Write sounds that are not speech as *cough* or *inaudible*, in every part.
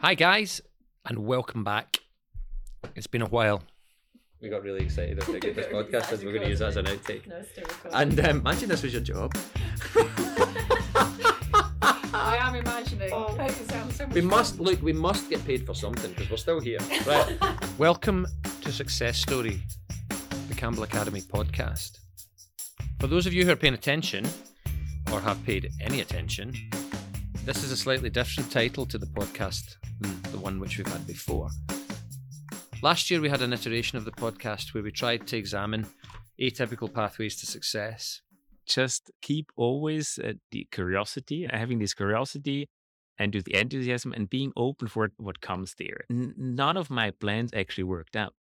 Hi, guys, and welcome back. It's been a while. We got really excited about this *laughs* podcast and we're going to use that as an outtake. No, it's still recording. And um, imagine this was your job. *laughs* I am imagining. Oh. That sounds so much We fun. must look. We must get paid for something because we're still here, right? *laughs* Welcome to Success Story, the Campbell Academy podcast. For those of you who are paying attention, or have paid any attention, this is a slightly different title to the podcast than the one which we've had before. Last year, we had an iteration of the podcast where we tried to examine atypical pathways to success. just keep always uh, the curiosity, having this curiosity and the enthusiasm and being open for what comes there. N- none of my plans actually worked out.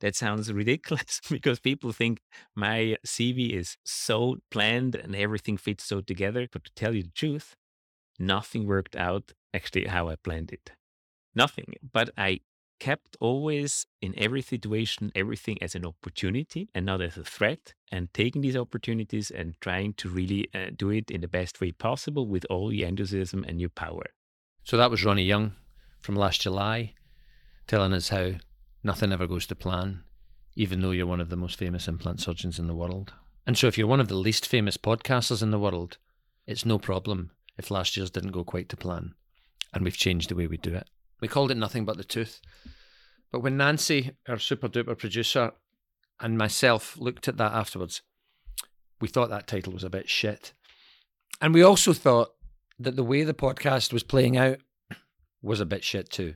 That sounds *laughs* ridiculous because people think my CV is so planned and everything fits so together. But to tell you the truth, nothing worked out actually how I planned it. Nothing. But I kept always in every situation everything as an opportunity and not as a threat and taking these opportunities and trying to really uh, do it in the best way possible with all your enthusiasm and your power So that was Ronnie Jung from last July telling us how nothing ever goes to plan, even though you're one of the most famous implant surgeons in the world. And so if you're one of the least famous podcasters in the world, it's no problem if last year's didn't go quite to plan. And we've changed the way we do it. We called it Nothing But the Tooth. But when Nancy, our super duper producer, and myself looked at that afterwards, we thought that title was a bit shit. And we also thought that the way the podcast was playing out was a bit shit too.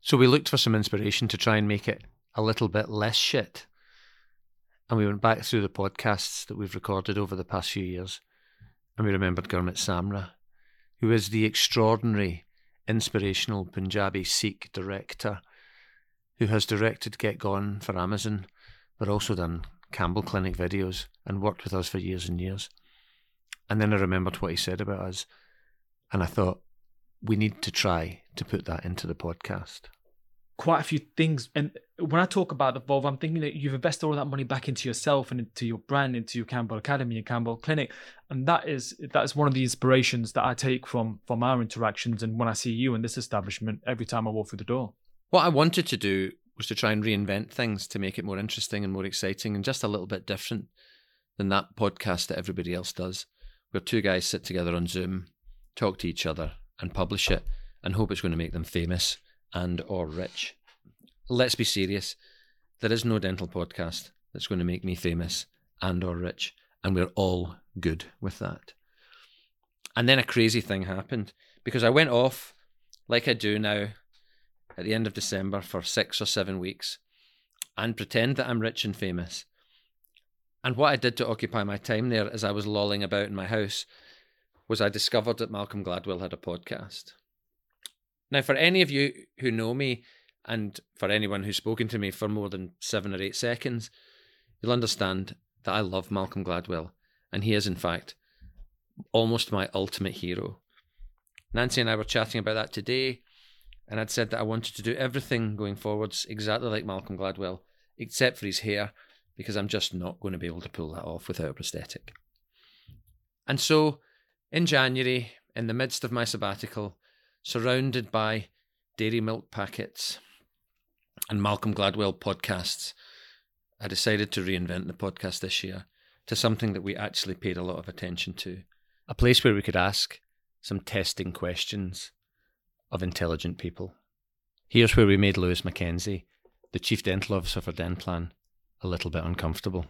So we looked for some inspiration to try and make it a little bit less shit. And we went back through the podcasts that we've recorded over the past few years. And we remembered Gurmit Samra, who is the extraordinary, inspirational Punjabi Sikh director who has directed Get Gone for Amazon, but also done Campbell Clinic videos and worked with us for years and years. And then I remembered what he said about us. And I thought, we need to try to put that into the podcast. Quite a few things. And when I talk about Evolve, I'm thinking that you've invested all that money back into yourself and into your brand, into your Campbell Academy and Campbell Clinic. And that is that is one of the inspirations that I take from from our interactions and when I see you in this establishment every time I walk through the door. What I wanted to do was to try and reinvent things to make it more interesting and more exciting and just a little bit different than that podcast that everybody else does, where two guys sit together on Zoom, talk to each other, and publish it and hope it's going to make them famous and or rich. Let's be serious. There is no dental podcast that's going to make me famous and or rich, and we're all good with that. And then a crazy thing happened because I went off like I do now at the end of December for six or seven weeks and pretend that I'm rich and famous. And what I did to occupy my time there as I was lolling about in my house was I discovered that Malcolm Gladwell had a podcast. Now, for any of you who know me, and for anyone who's spoken to me for more than seven or eight seconds, you'll understand that I love Malcolm Gladwell, and he is, in fact, almost my ultimate hero. Nancy and I were chatting about that today, and I'd said that I wanted to do everything going forwards exactly like Malcolm Gladwell, except for his hair, because I'm just not going to be able to pull that off without a prosthetic. And so, in January, in the midst of my sabbatical, surrounded by dairy milk packets and Malcolm Gladwell podcasts, I decided to reinvent the podcast this year to something that we actually paid a lot of attention to. A place where we could ask some testing questions of intelligent people. Here's where we made Lewis Mackenzie, the Chief Dental Officer for Denplan, a little bit uncomfortable.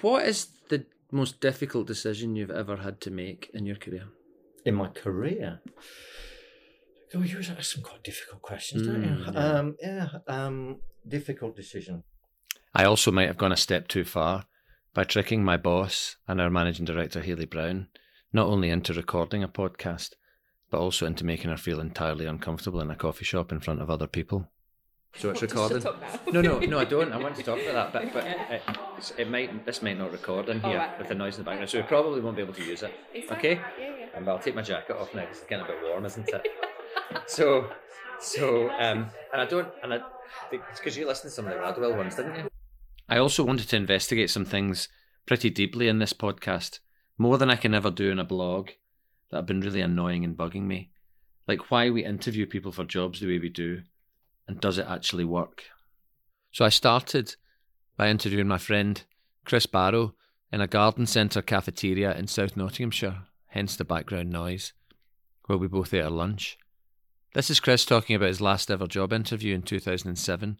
What is the most difficult decision you've ever had to make in your career? In my career. Oh, you always ask some quite difficult questions, don't Mm, you? yeah. Um, yeah. Um, difficult decision. I also might have gone a step too far by tricking my boss and our managing director, Haley Brown, not only into recording a podcast, but also into making her feel entirely uncomfortable in a coffee shop in front of other people. So it's What, just recorded. shut up now? No, no, no, I don't. I want to talk about that, but, but Okay. it, it might this might not record in Oh, here right. with the noise in the background, so we probably won't be able to use it. Is Okay. Yeah, yeah. And I'll take my jacket off now because it's getting a bit warm, isn't it? *laughs* so, so, um, and I don't, and I, because you listened to some of the Gladwell ones, didn't you? I also wanted to investigate some things pretty deeply in this podcast, more than I can ever do in a blog that have been really annoying and bugging me. like why we interview people for jobs the way we do, and does it actually work? So I started by interviewing my friend Chris Barrow in a garden centre cafeteria in South Nottinghamshire, hence the background noise, where we both ate our lunch. This is Chris talking about his last ever job interview in 2007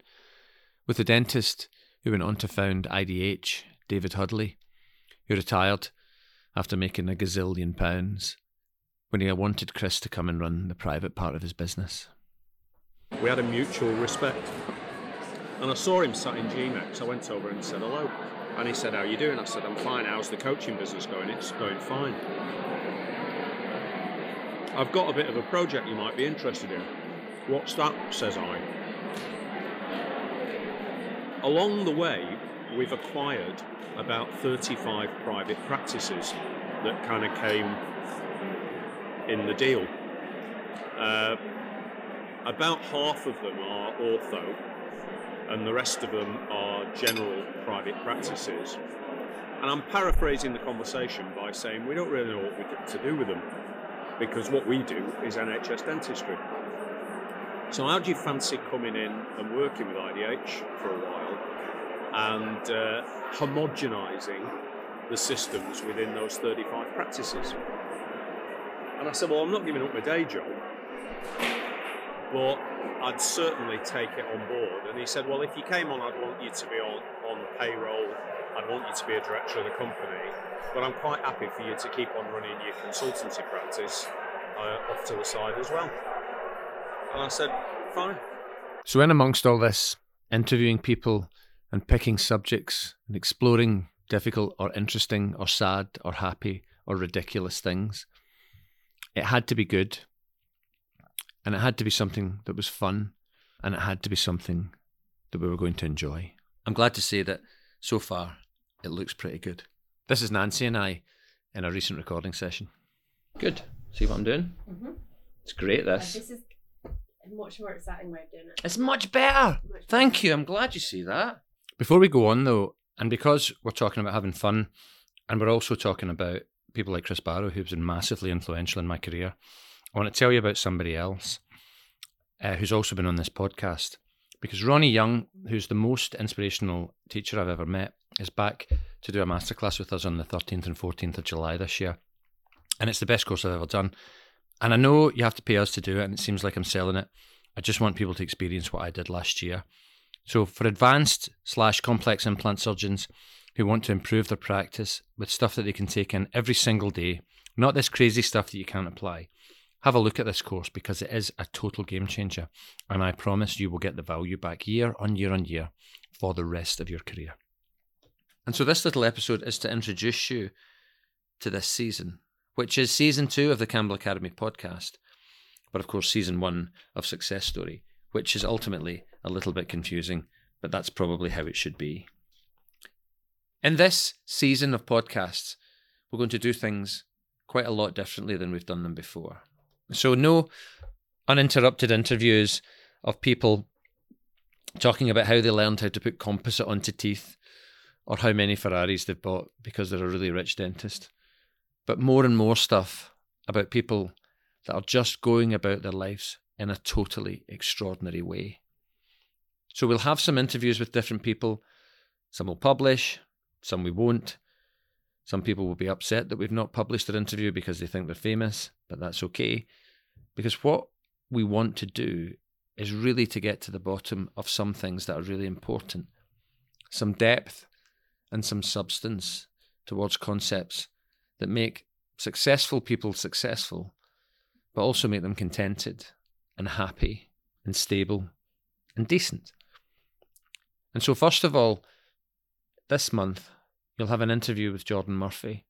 with the dentist who went on to found IDH, David Hudley, who retired after making a gazillion pounds when he wanted Chris to come and run the private part of his business. We had a mutual respect. And I saw him sat in GMEX. I went over and said hello. And he said, How are you doing? I said, I'm fine. How's the coaching business going? It's going fine. I've got a bit of a project you might be interested in. What's that? says I. Along the way, we've acquired about 35 private practices that kind of came in the deal. Uh, about half of them are ortho, and the rest of them are general private practices. And I'm paraphrasing the conversation by saying we don't really know what we get to do with them because what we do is NHS dentistry. So, how do you fancy coming in and working with IDH for a while and uh, homogenising the systems within those 35 practices? And I said, Well, I'm not giving up my day job, but I'd certainly take it on board. And he said, Well, if you came on, I'd want you to be on, on payroll, I'd want you to be a director of the company, but I'm quite happy for you to keep on running your consultancy practice uh, off to the side as well. And I said, Fine. So, in amongst all this, interviewing people and picking subjects and exploring difficult or interesting or sad or happy or ridiculous things, it had to be good and it had to be something that was fun and it had to be something that we were going to enjoy. I'm glad to say that so far it looks pretty good. This is Nancy and I in a recent recording session. Good. See what I'm doing? Mhm. It's great, this. This is a much more exciting way of doing it. It's much better. Much Thank better. you. I'm glad you see that. Before we go on, though, and because we're talking about having fun, and we're also talking about people like Chris Barrow, who's been massively influential in my career, I want to tell you about somebody else uh, who's also been on this podcast. Because Ronnie Jung, who's the most inspirational teacher I've ever met, is back to do a masterclass with us on the 13th and 14th of July this year. And it's the best course I've ever done. And I know you have to pay us to do it, and it seems like I'm selling it. I just want people to experience what I did last year. So, for advanced slash complex implant surgeons who want to improve their practice with stuff that they can take in every single day, not this crazy stuff that you can't apply, have a look at this course because it is a total game changer. And I promise you will get the value back year on year on year for the rest of your career. And so, this little episode is to introduce you to this season, which is season two of the Campbell Academy podcast, but of course, season one of Success Story, which is ultimately a little bit confusing, but that's probably how it should be. In this season of podcasts, we're going to do things quite a lot differently than we've done them before. So, no uninterrupted interviews of people talking about how they learned how to put composite onto teeth or how many Ferraris they've bought because they're a really rich dentist. But more and more stuff about people that are just going about their lives in a totally extraordinary way. So we'll have some interviews with different people. Some will publish, some we won't. Some people will be upset that we've not published their interview because they think they're famous, but that's okay. Because what we want to do is really to get to the bottom of some things that are really important, some depth and some substance towards concepts that make successful people successful, but also make them contented and happy and stable and decent. And so, first of all, this month, you'll have an interview with Jordan Murphy.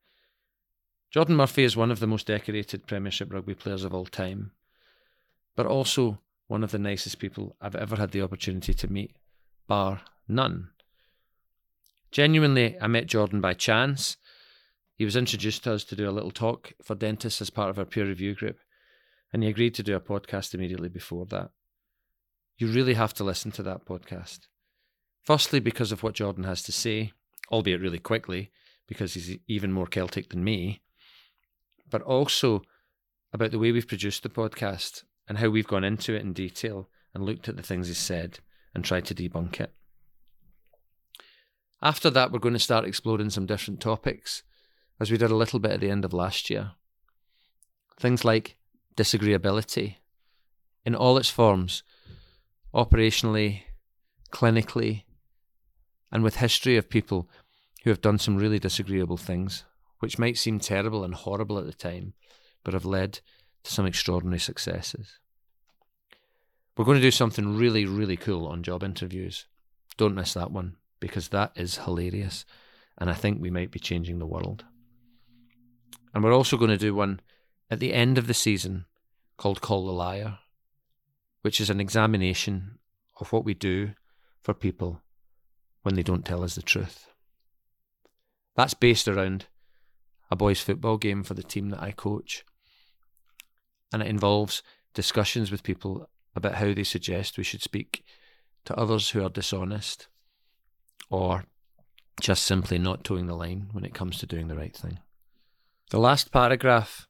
Jordan Murphy is one of the most decorated Premiership rugby players of all time, but also one of the nicest people I've ever had the opportunity to meet, bar none. Genuinely, I met Jordan by chance. He was introduced to us to do a little talk for dentists as part of our peer review group, and he agreed to do a podcast immediately before that. You really have to listen to that podcast. Firstly, because of what Jordan has to say, albeit really quickly, because he's even more Celtic than me, but also about the way we've produced the podcast and how we've gone into it in detail and looked at the things he's said and tried to debunk it. After that, we're going to start exploring some different topics, as we did a little bit at the end of last year. Things like disagreeability in all its forms, operationally, clinically, and with history of people who have done some really disagreeable things, which might seem terrible and horrible at the time, but have led to some extraordinary successes. We're going to do something really, really cool on job interviews. Don't miss that one because that is hilarious. And I think we might be changing the world. And we're also going to do one at the end of the season called Call the Liar, which is an examination of what we do for people when they don't tell us the truth. That's based around a boys' football game for the team that I coach. And it involves discussions with people about how they suggest we should speak to others who are dishonest or just simply not toeing the line when it comes to doing the right thing. The last paragraph,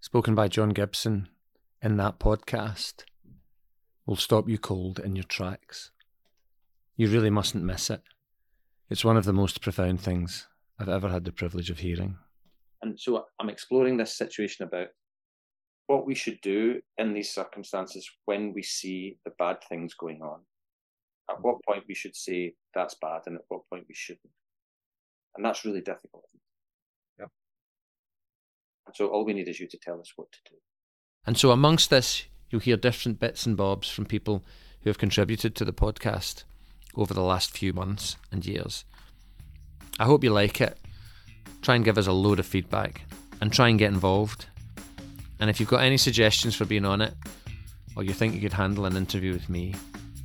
spoken by John Gibson in that podcast, will stop you cold in your tracks. You really mustn't miss it. It's one of the most profound things I've ever had the privilege of hearing. And so I'm exploring this situation about what we should do in these circumstances when we see the bad things going on at what point we should say that's bad and at what point we shouldn't. And that's really difficult. Yeah. And so all we need is you to tell us what to do. And so amongst this, you'll hear different bits and bobs from people who have contributed to the podcast over the last few months and years. I hope you like it. Try and give us a load of feedback and try and get involved. And if you've got any suggestions for being on it, or you think you could handle an interview with me,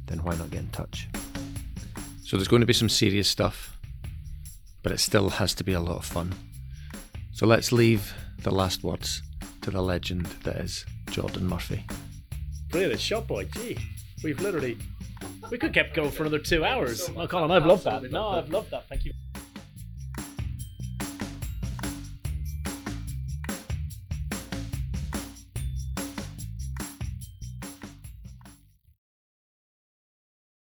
then why not get in touch? So there's going to be some serious stuff, but it still has to be a lot of fun. So let's leave the last words to the legend that is Jordan Murphy. Brilliant shot, boy. Gee, we've literally we could keep going for another two hours. Well, Colin, I've loved that. No, I've loved that. Thank you.